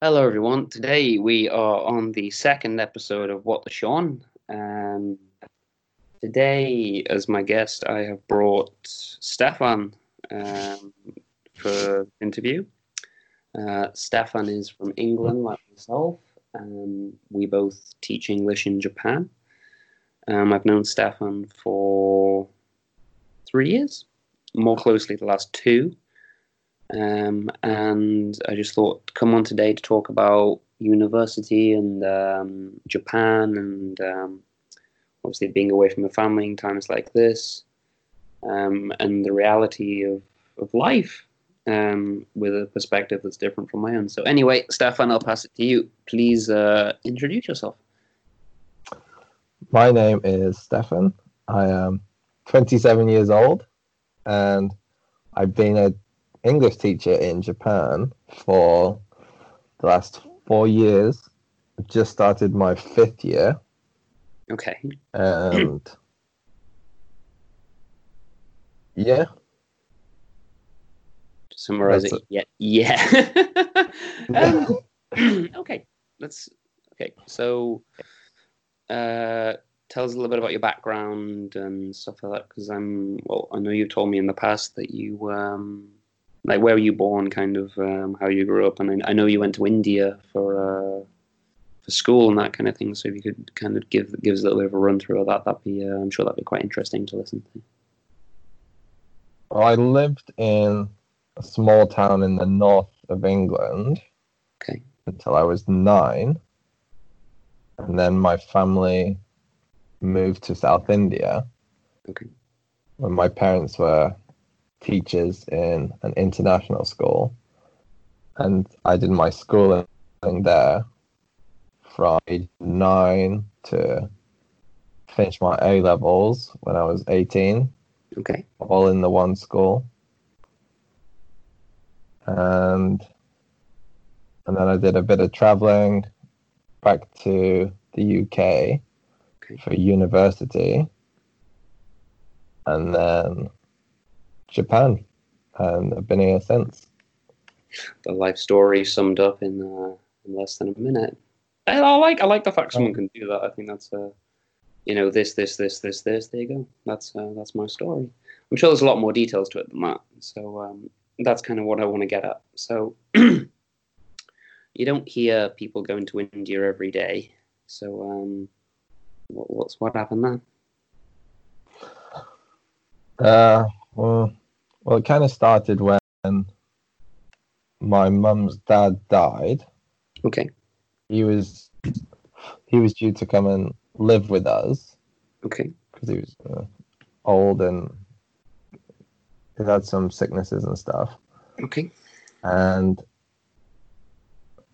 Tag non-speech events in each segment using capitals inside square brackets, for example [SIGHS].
Hello, everyone. Today we are on the second episode of What the Sean. Um, today, as my guest, I have brought Stefan um, for interview. Uh, Stefan is from England, like myself. Um, we both teach English in Japan. Um, I've known Stefan for three years, more closely the last two. Um, and I just thought come on today to talk about university and um, Japan and um, obviously being away from the family in times like this um, and the reality of, of life um, with a perspective that's different from my own. So anyway, Stefan, I'll pass it to you. Please uh, introduce yourself. My name is Stefan. I am 27 years old and I've been a English teacher in Japan for the last four years. I've Just started my fifth year. Okay. And [CLEARS THROAT] yeah. To summarize That's it, yeah, yeah. [LAUGHS] um, [LAUGHS] [CLEARS THROAT] okay, let's. Okay, so uh, tell us a little bit about your background and stuff like that. Because I'm, well, I know you've told me in the past that you, um, like, where were you born, kind of, um, how you grew up, and I, I know you went to India for uh, for school and that kind of thing. So if you could kind of give give us a little bit of a run through of that, that'd be, uh, I'm sure that'd be quite interesting to listen to. Well, I lived in a small town in the north of England Okay. until I was nine. And then my family moved to South India Okay. when my parents were teachers in an international school. And I did my schooling there from age nine to finish my A levels when I was 18, Okay. all in the one school. And and then I did a bit of traveling back to the UK Okay. for university. And then Japan. And I've been here since. the life story summed up in, uh, in less than a minute. And I like I like the fact someone can do that. I think that's uh, you know this this this this this. There you go. That's uh, that's my story. I'm sure there's a lot more details to it than that. So um, that's kind of what I want to get at. So [CLEARS THROAT] you don't hear people going to India every day. So um, what, what's what happened there? Uh, well, well, it kind of started when my mum's dad died. Okay. He was he was due to come and live with us Okay. because he was uh, old and he had some sicknesses and stuff. Okay. And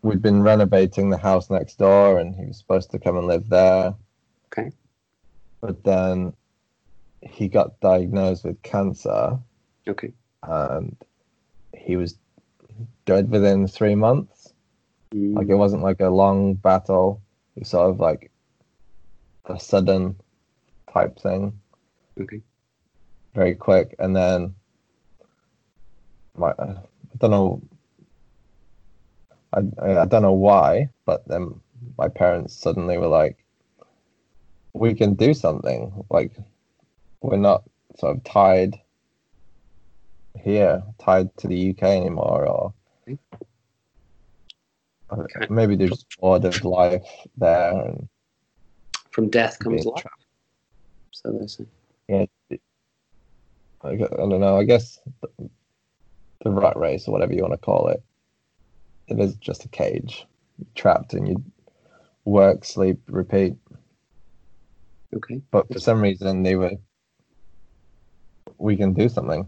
we'd been renovating the house next door, and he was supposed to come and live there. Okay. But then he got diagnosed with cancer, Okay. and he was dead within three months. Mm, Like it wasn't like a long battle. It was sort of like a sudden type thing, okay. very quick. And then my, I don't know, I, I I don't know why, but then my parents suddenly were like, "We can do something. Like we're not sort of tied here, tied to the UK anymore, or." Uh, okay. Maybe there's bored of life there, and From death comes life. trapped. So they say. I, gu- I don't know. I guess the, rat race or whatever you want to call it, it is just a cage, trapped, and you work, sleep, repeat. Okay. But for some reason, they were. We can do something.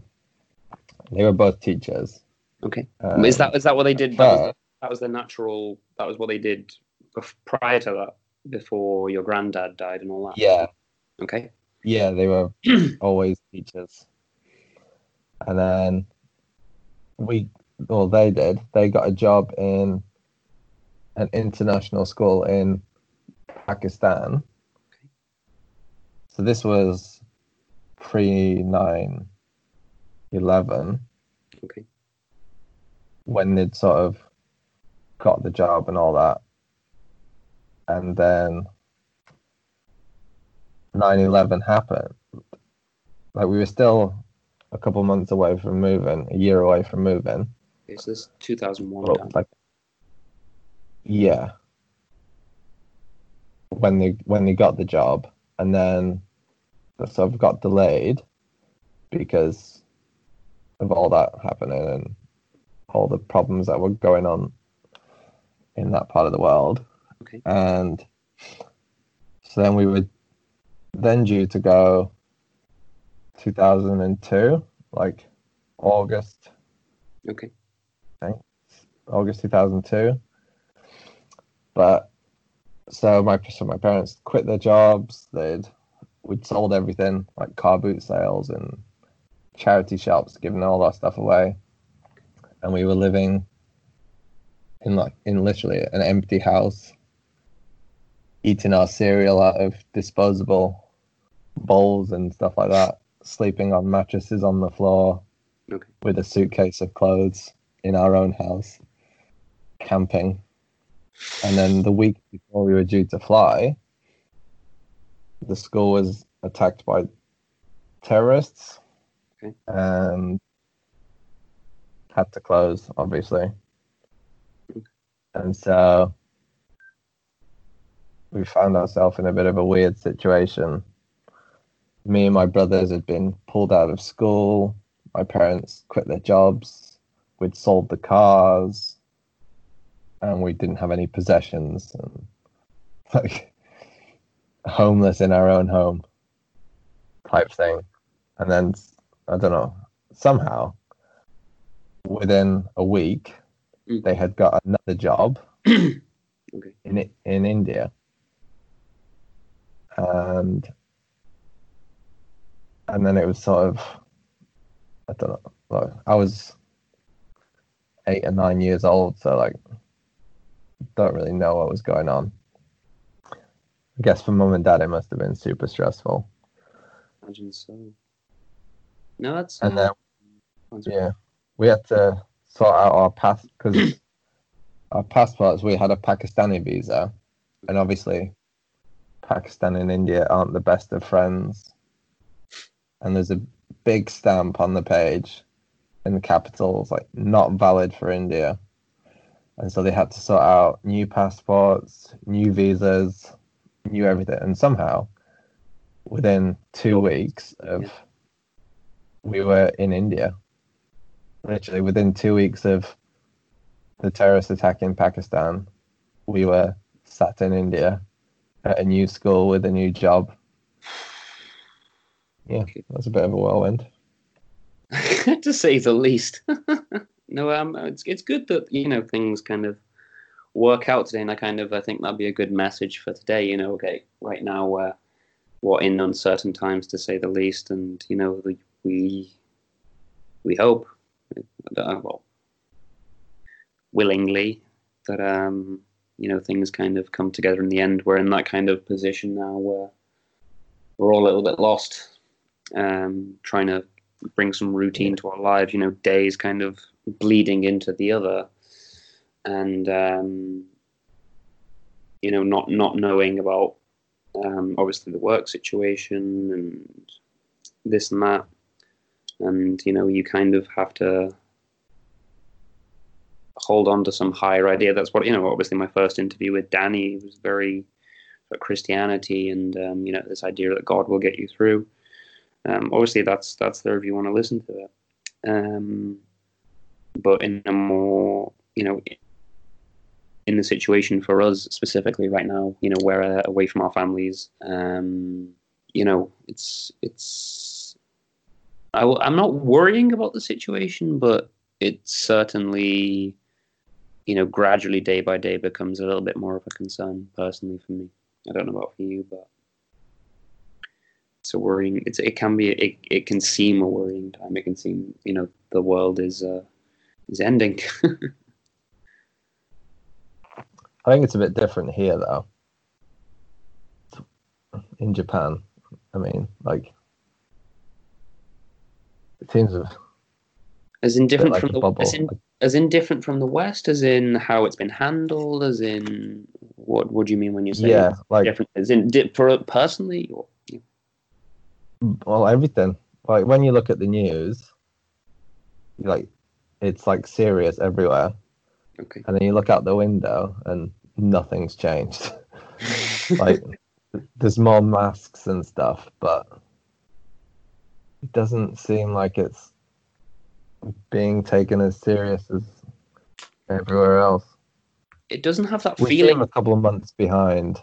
They were both teachers. Okay. um, is that is that what they did? That was, that was the natural. That was what they did prior to that, before your granddad died and all that. Yeah, Okay. yeah, they were [CLEARS THROAT] always teachers. And then we, well, they did. They got a job in an international school in Pakistan. Okay. So this was pre 9 11 Okay. when they'd sort of got the job and all that. And then 9 11 happened. Like, we were still a couple months away from moving, a year away from moving. Is this 2001? But, Dan? like, yeah. When they when they got the job, and then the sort got delayed because of all that happening and all the problems that were going on in that part of the world. Okay. And so then we were then due to go 2002, like August, Okay. August 2002. But so my so my parents quit their jobs. They'd we'd sold everything like car boot sales and charity shops, giving all our stuff away, and we were living in like in literally an empty house, eating our cereal out of disposable bowls and stuff like that, sleeping on mattresses on the floor, Okay. with a suitcase of clothes in our own house, camping. And then the week before we were due to fly, the school was attacked by terrorists Okay. and had to close, obviously. And so we found ourselves in a bit of a weird situation. Me and my brothers had been pulled out of school. My parents quit their jobs. We'd sold the cars, and we didn't have any possessions. And [LAUGHS] like homeless in our own home, type thing. And then I don't know. Somehow, within a week, Mm. they had got another job [CLEARS THROAT] Okay. in in India, and and then it was sort of I don't know. Like, I was eight or nine years old, so like don't really know what was going on. I guess for mom and dad, it must have been super stressful. Imagine so. No, that's. And then uh, yeah, we had to sort out our pass because [COUGHS] our passports. We had a Pakistani visa, and obviously, Pakistan and India aren't the best of friends. And there's a big stamp on the page in the capitals, like not valid for India. And so they had to sort out new passports, new visas, new everything. And somehow, within two weeks of, we were in India. Literally within two weeks of the terrorist attack in Pakistan, we were sat in India at a new school with a new job. Yeah, that's a bit of a whirlwind. [LAUGHS] to say the least. [LAUGHS] no, um, it's it's good that you know things kind of work out today, and I kind of I think that'd be a good message for today. You know, okay, right now we're we're in uncertain times to say the least, and you know the, we we hope, uh, well, willingly that um you know things kind of come together in the end. We're in that kind of position now where we're all a little bit lost, um, trying to bring some routine to our lives. You know, days kind of bleeding into the other, and um, you know, not not knowing about um, obviously the work situation and this and that, and you know, you kind of have to hold on to some higher idea. That's what you know. Obviously, my first interview with Danny was very about Christianity and um, you know this idea that God will get you through. Um, obviously, that's that's there if you want to listen to it. Um, but in a more, you know, in the situation for us specifically right now, you know, we're uh, away from our families. Um, you know, it's it's. I, w- I'm not worrying about the situation, but it certainly, you know, gradually day by day becomes a little bit more of a concern personally for me. I don't know about for you, but it's a worrying. It's it can be it, it can seem a worrying time. It can seem you know the world is uh, is ending. [LAUGHS] I think it's a bit different here, though. In Japan, I mean, like, it seems a as in bit different like from the bubble. as in as in different from the West, as in how it's been handled, as in what? What do you mean when you say yeah, like different? As in di- for personally, or, well, everything. Like when you look at the news, like it's like serious everywhere, okay. and then you look out the window and nothing's changed. [LAUGHS] like there's more masks and stuff, but it doesn't seem like it's being taken as serious as everywhere else. it doesn't have that We feeling. a couple of months behind.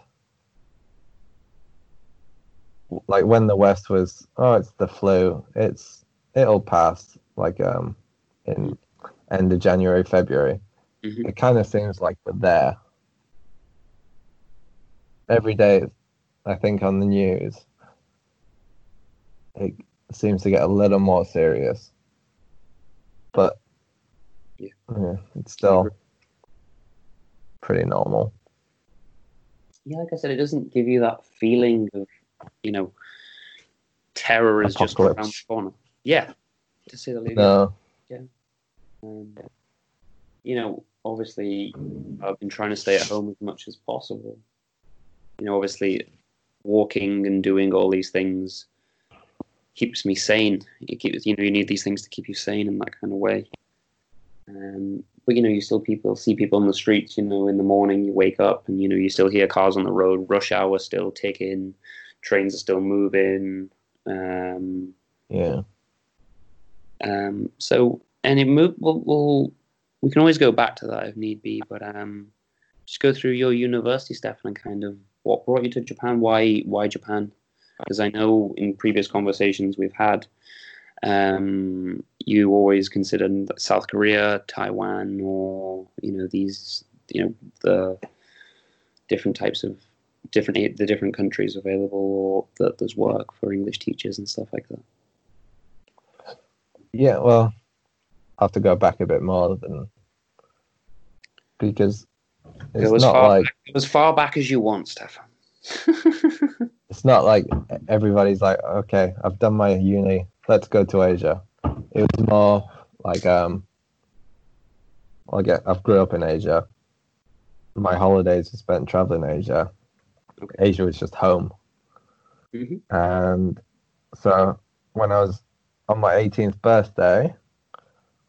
Like when the West was, oh, it's the flu. It's it'll pass. Like um, in end of January, February. Mhm. It kind of seems like we're there. Every day, I think on the news, it seems to get a little more serious. But Yeah. yeah it's still pretty normal. yeah, like I said, it doesn't give you that feeling of, you know, terror is just around the corner. Yeah, to say the least. No, Um, you know, obviously, I've been trying to stay at home as much as possible. You know, obviously, walking and doing all these things keeps me sane. It keeps, you know, you need these things to keep you sane in that kind of way. Um, but you know, you still people see people on the streets. You know, in the morning you wake up and you know you still hear cars on the road. Rush hour still ticking. Trains are still moving. Um, yeah. um, so, and it move. We'll, we'll we can always go back to that if need be, but um, just go through your university stuff and kind of what brought you to Japan. Why why Japan? Because I know in previous conversations we've had, um, you always considered South Korea, Taiwan, or you know these you know the different types of different the different countries available or that there's work for English teachers and stuff like that. Yeah, well, I have to go back a bit more than because it's not far like back, as far back as you want, Stefan. [LAUGHS] it's not like everybody's like, okay, I've done my uni, let's go to Asia. It was more like um, I get I've grew up in Asia. My holidays were spent traveling Asia. Okay. Asia was just home, Mhm. and so when I was on my 18th birthday,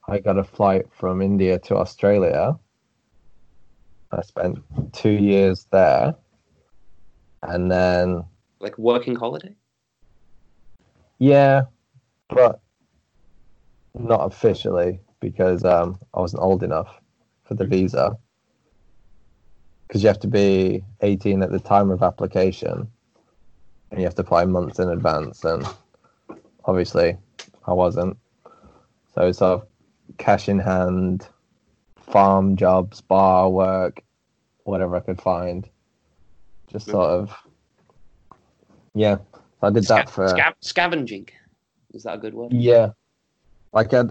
I got a flight from India to Australia. I spent two years there, and then like working holiday. Yeah, but not officially because um, I wasn't old enough for the visa. Because you have to be 18 at the time of application, and you have to apply months in advance. And obviously, I wasn't. So it's sort of cash in hand, farm jobs, bar work, whatever I could find. Just sort of, yeah. So I did that for. sca- scavenging. Is that a good word? Yeah, like I'd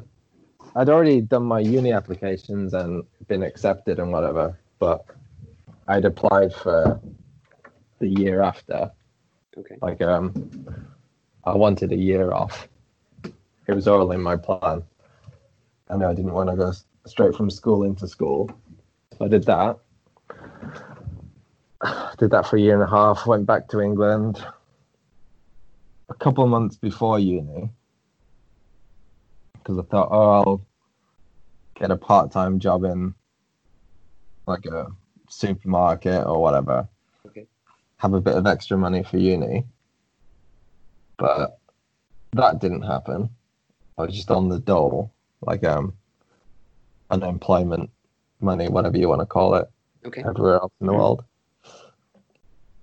I'd already done my uni applications and been accepted and whatever, but I'd applied for the year after. Okay. Like um, I wanted a year off. It was all in my plan, I know I didn't want to go s- straight from school into school. So I did that. [SIGHS] Did that for a year and a half. Went back to England. A couple of months before uni, because I thought, oh, I'll get a part-time job in like a supermarket or whatever. Okay. Have a bit of extra money for uni. But that didn't happen. I was just on the dole, like um unemployment money, whatever you want to call it, Okay. everywhere else in the world.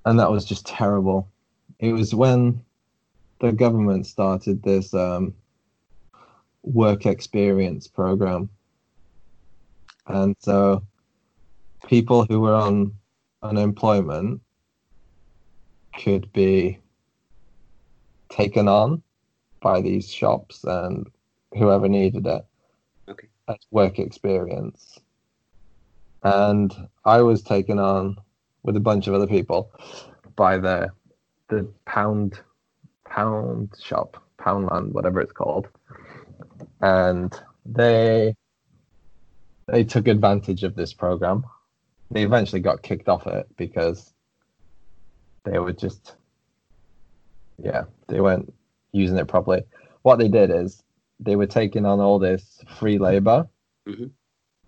And that was just terrible. It was when the government started this um, work experience program. And so people who were on unemployment could be taken on by these shops and whoever needed it. As work experience. And I was taken on with a bunch of other people by the the pound pound shop, Poundland, whatever it's called. And they they took advantage of this program. They eventually got kicked off it because they were just, yeah, they weren't using it properly. What they did is they were taking on all this free labor Mhm.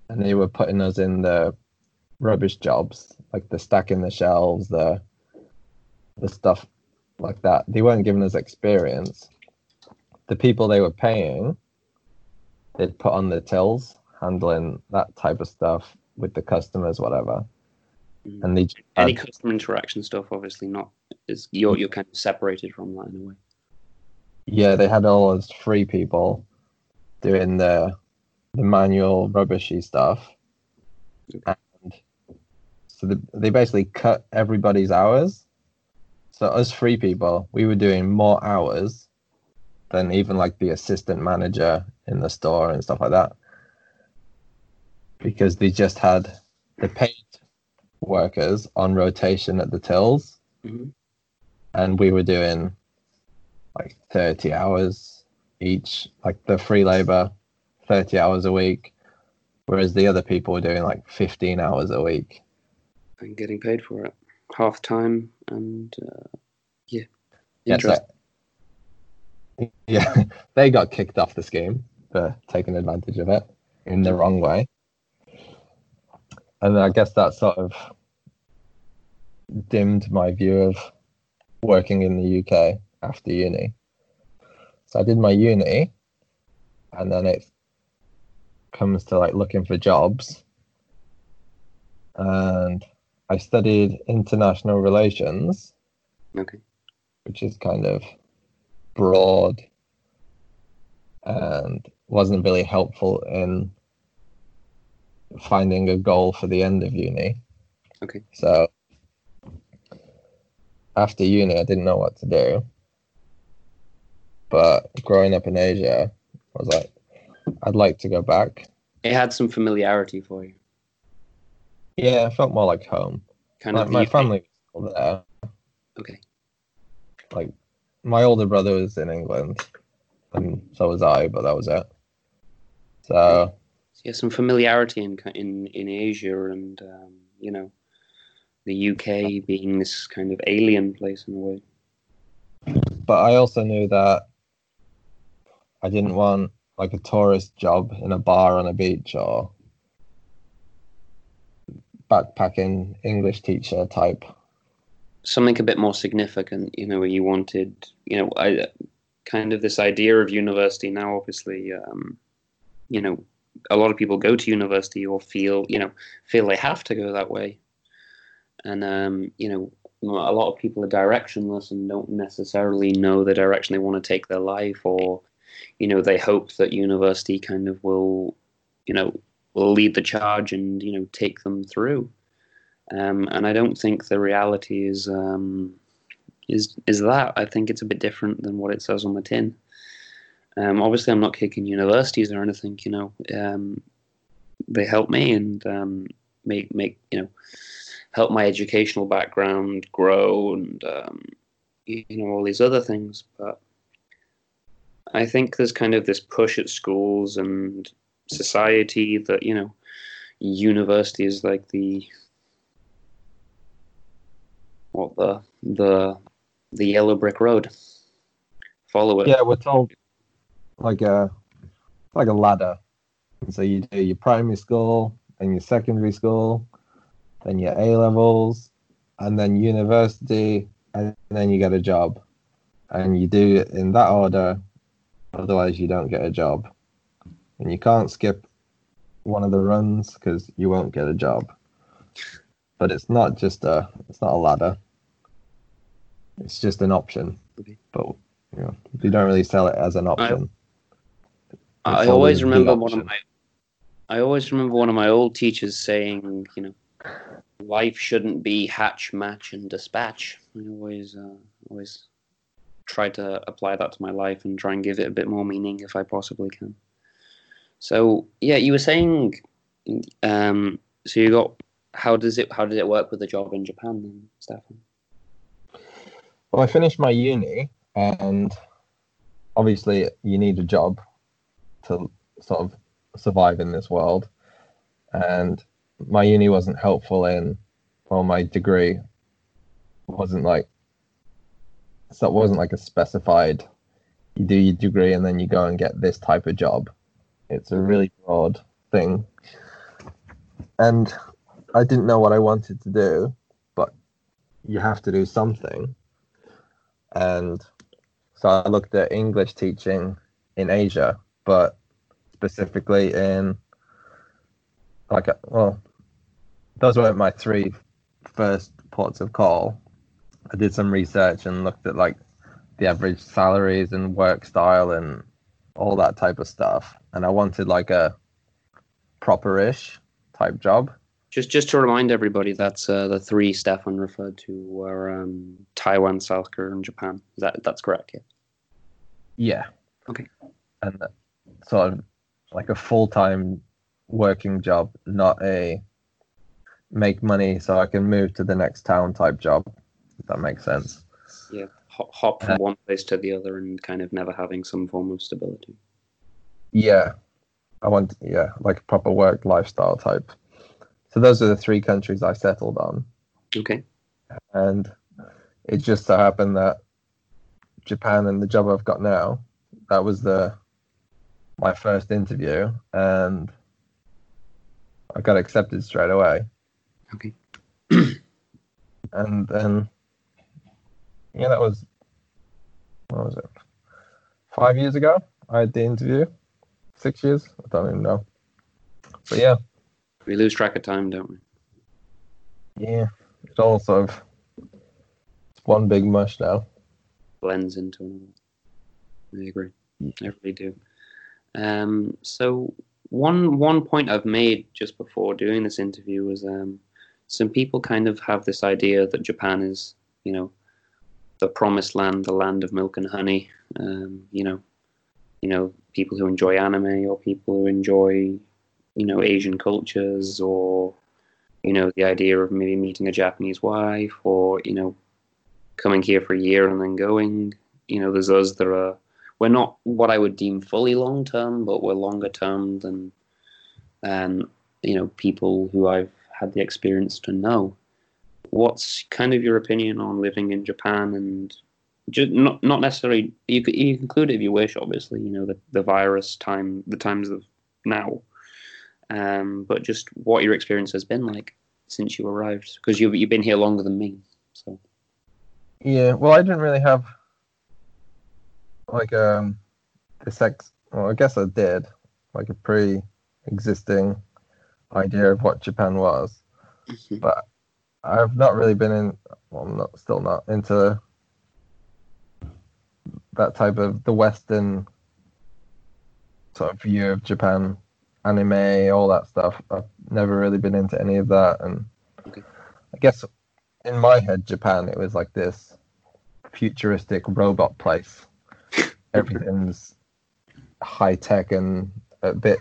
and they were putting us in the rubbish jobs, like the stacking the shelves, the the stuff like that. They weren't giving us experience. The people they were paying, they'd put on the tills, handling that type of stuff with the customers, whatever. Mm. And they just Any had- customer interaction stuff, obviously not. Is you're you're kind of separated from that in a way. Yeah, they had all those free people doing the the manual rubbishy stuff, and so the, they basically cut everybody's hours. So us free people, we were doing more hours than even like the assistant manager in the store and stuff like that, because they just had the paid workers on rotation at the tills. Hmm and we were doing like 30 hours each like the free labor 30 hours a week whereas the other people were doing like 15 hours a week. And getting paid for it, half time, and uh, yeah, yeah, so- Interesting. [LAUGHS] yeah they got kicked off the scheme for taking advantage of it in the wrong way. And i guess that sort of dimmed my view of working in the uk after uni so i did my uni and then it comes to like looking for jobs and i studied international relations Okay. which is kind of broad and wasn't really helpful in finding a goal for the end of uni. Okay. So after uni, I didn't know what to do. But growing up in Asia, I was like, I'd like to go back. It had some familiarity for you, Yeah, I felt more like home. kind My, of. my the- family was still there. Okay. Like my older brother was in England, and so was I, but that was it. So yeah, some familiarity in in in Asia, and um, you know, the UK being this kind of alien place in a way. but I also knew that I didn't want like a tourist job in a bar on a beach or backpacking English teacher type. Something a bit more significant, you know, where you wanted, you know, I kind of this idea of university now. Obviously, um, you know, a lot of people go to university or feel, you know, feel they have to go that way, and um, you know, a lot of people are directionless and don't necessarily know the direction they want to take their life, or you know, they hope that university kind of will, you know, will lead the charge and you know take them through. Um, and I don't think the reality is um, is is that. I think it's a bit different than what it says on the tin. Um, obviously, I'm not kicking universities or anything. You know, um, they help me and um, make make you know help my educational background grow and um, you know all these other things. But I think there's kind of this push at schools and society that you know university is like the what the the the yellow brick road. Follow it. Yeah, we're told like a like a ladder. So you do your primary school and your secondary school, then your A levels, and then university, and then you get a job. And you do it in that order, otherwise you don't get a job. And you can't skip one of the runs because you won't get a job. But it's not just a it's not a ladder. It's just an option. But you know, they don't really sell it as an option. I It's always remember one of my I always remember one of my old teachers saying, you know, life shouldn't be hatch, match, and dispatch. I always uh, always try to apply that to my life and try and give it a bit more meaning if I possibly can. So yeah, you were saying, um, so you got how does it how did it work with the job in Japan then, Stefan? Well, I finished my uni, and obviously, you need a job to sort of survive in this world. and my uni wasn't helpful in, well, my degree wasn't like, so it wasn't like a specified. You do your degree and then you go and get this type of job. It's a really broad thing, and I didn't know what I wanted to do, but you have to do something, and so I looked at English teaching in Asia, but specifically in like a, well, those weren't my three first ports of call. I did some research and looked at like the average salaries and work style and all that type of stuff. And I wanted like a proper-ish type job. Just just to remind everybody, that's uh, the three Stefan referred to were um, Taiwan, South Korea, and Japan. Is that that's correct? Yeah. Yeah. Okay. And that sort of like a full-time working job, not a make money so I can move to the next town type job. If that makes sense. Yeah. Hop, from one place to the other and kind of never having some form of stability. Yeah. I want yeah, like a proper work lifestyle type. So those are the three countries I settled on. Okay. And it just so happened that Japan and the job I've got now, that was the my first interview and I got accepted straight away. Okay. [CLEARS THROAT] and then yeah, that was what was it? Five years ago. I had the interview. Six years. I don't even know. But yeah, We lose track of time, don't we? yeah, it's all sort of it's one big mush now. blends into another. I agree. I really do. Um, so one one point I've made just before doing this interview was um, some people kind of have this idea that Japan is, you know, the promised land, the land of milk and honey. Um, you know, you know, people who enjoy anime or people who enjoy, you know, Asian cultures or, you know, the idea of maybe meeting a Japanese wife or, you know, coming here for a year and then going. You know, there's us that are we're not what I would deem fully long term, but we're longer term than um, you know people who I've had the experience to know. What's kind of your opinion on living in Japan and just not not necessarily you could you include it if you wish, obviously, you know, the, the virus time the times of now. Um, but just what your experience has been like since you arrived, because you've you've been here longer than me. So Yeah, well, I didn't really have like um this ex. Well, I guess I did like a pre-existing idea of what Japan was, but I've not really been in. Well, I'm not still not into that type of the Western sort of view of Japan, anime, all that stuff. I've never really been into any of that, and Okay. I guess in my head, Japan, it was like this futuristic robot place. [LAUGHS] Everything's high tech and a bit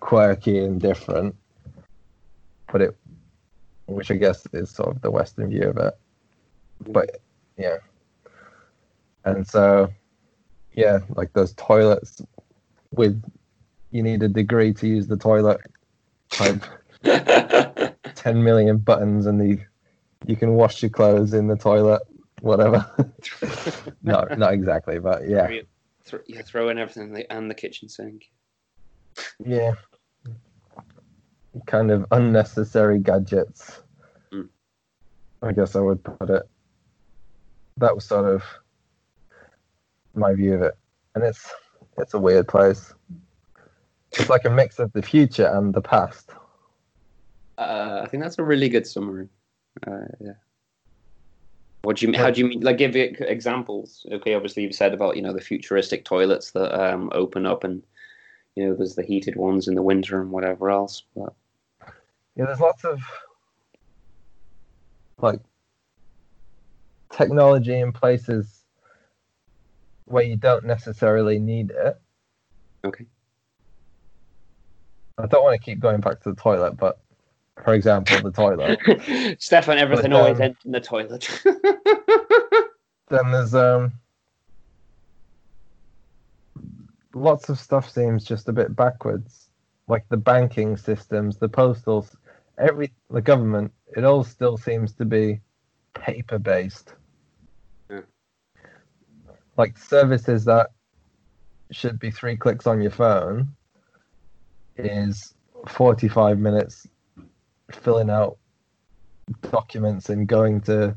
quirky and different, but it, which I guess is sort of the Western view of it. But yeah, and so yeah, like those toilets with you need a degree to use the toilet type. [LAUGHS] 10 million buttons and the you can wash your clothes in the toilet whatever. [LAUGHS] No not exactly but yeah. You, th- you throw in everything and the kitchen sink. yeah kind of unnecessary gadgets Mm. i guess i would put it that was sort of my view of it and it's it's a weird place it's like a mix of the future and the past Uh, I think that's a really good summary. Uh, yeah. What do you mean? How do you mean? Like, give it examples. Okay, obviously you've said about you know the futuristic toilets that um, open up, and you know there's the heated ones in the winter and whatever else. But Yeah, there's lots of like technology in places where you don't necessarily need it. okay, I don't want to keep going back to the toilet, but for example, the toilet. [LAUGHS] Stefan, everything But, always um, ends in the toilet. [LAUGHS] then there's um lots of stuff seems just a bit backwards. like the banking systems, the postal, s- every the government, it all still seems to be paper based. Yeah. Like services that should be three clicks on your phone is 45 minutes filling out documents and going to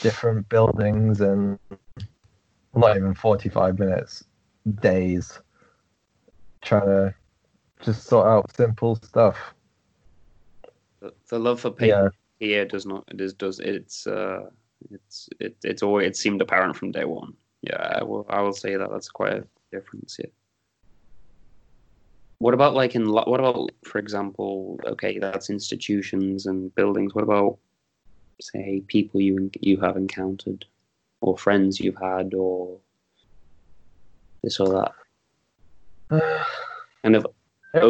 different buildings and not even 45 minutes days trying to just sort out simple stuff The, love for paper yeah here does not. It is does it's uh it's it, it's always it seemed apparent from day one. Yeah, I will I will say that that's quite a difference. Yeah. What about like in what about for example? Okay, that's institutions and buildings. What about say people you you have encountered, or friends you've had, or this or that? [SIGHS] Kind of a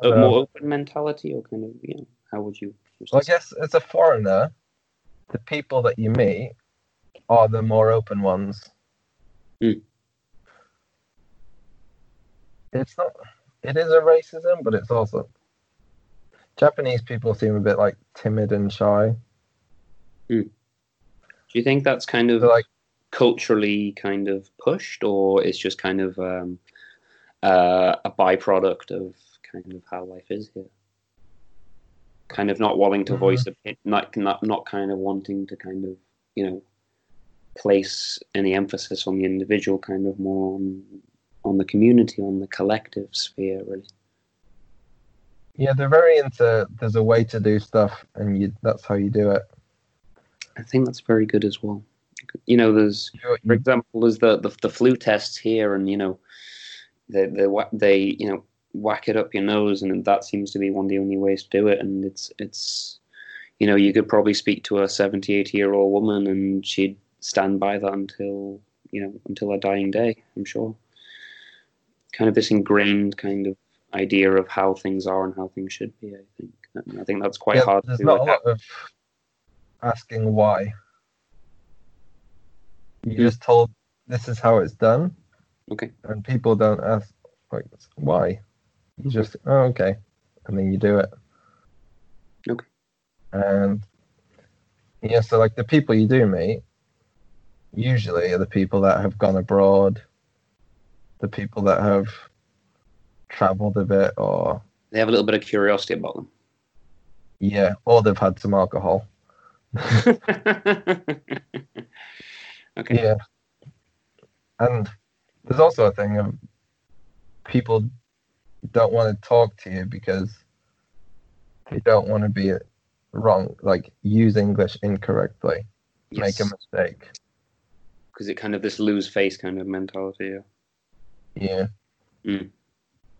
Uh, more open mentality, or kind of you know how would you? well, I guess as a foreigner, the people that you meet are the more open ones. Hmm. It's not. It is a racism, but it's also Japanese people seem a bit like timid and shy. Do you think that's kind of They're like, culturally kind of pushed, or it's just kind of um, uh, a byproduct of kind of how life is here? Kind of not wanting to voice mm-hmm. opinion, not not not kind of wanting to kind of you know place any emphasis on the individual, kind of more on on the community, on the collective sphere, really. yeah, they're very into. There's a way to do stuff, and you. That's how you do it. I think that's very good as well. You know, there's for example, there's the, the the flu tests here, and you know, they they they you know whack it up your nose, and that seems to be one of the only ways to do it. And it's it's you know you could probably speak to a 70, 80 year old woman, and she'd stand by that until you know until her dying day. I'm sure. Kind of this ingrained kind of idea of how things are and how things should be. I think. And I think that's quite yeah, hard There's to not a lot of asking why. You Hmm. just told this is how it's done, Okay. and people don't ask like why. You just oh okay, and then you do it. Okay. And yeah, so like the people you do meet usually are the people that have gone abroad, the people that have traveled a bit, or They have a little bit of curiosity about them. yeah, or they've had some alcohol. [LAUGHS] okay. Yeah. And there's also a thing of people don't want to talk to you because they don't want to be wrong, like use English incorrectly, make a mistake. Because it kind of this lose face kind of mentality. Yeah. Yeah. Mm.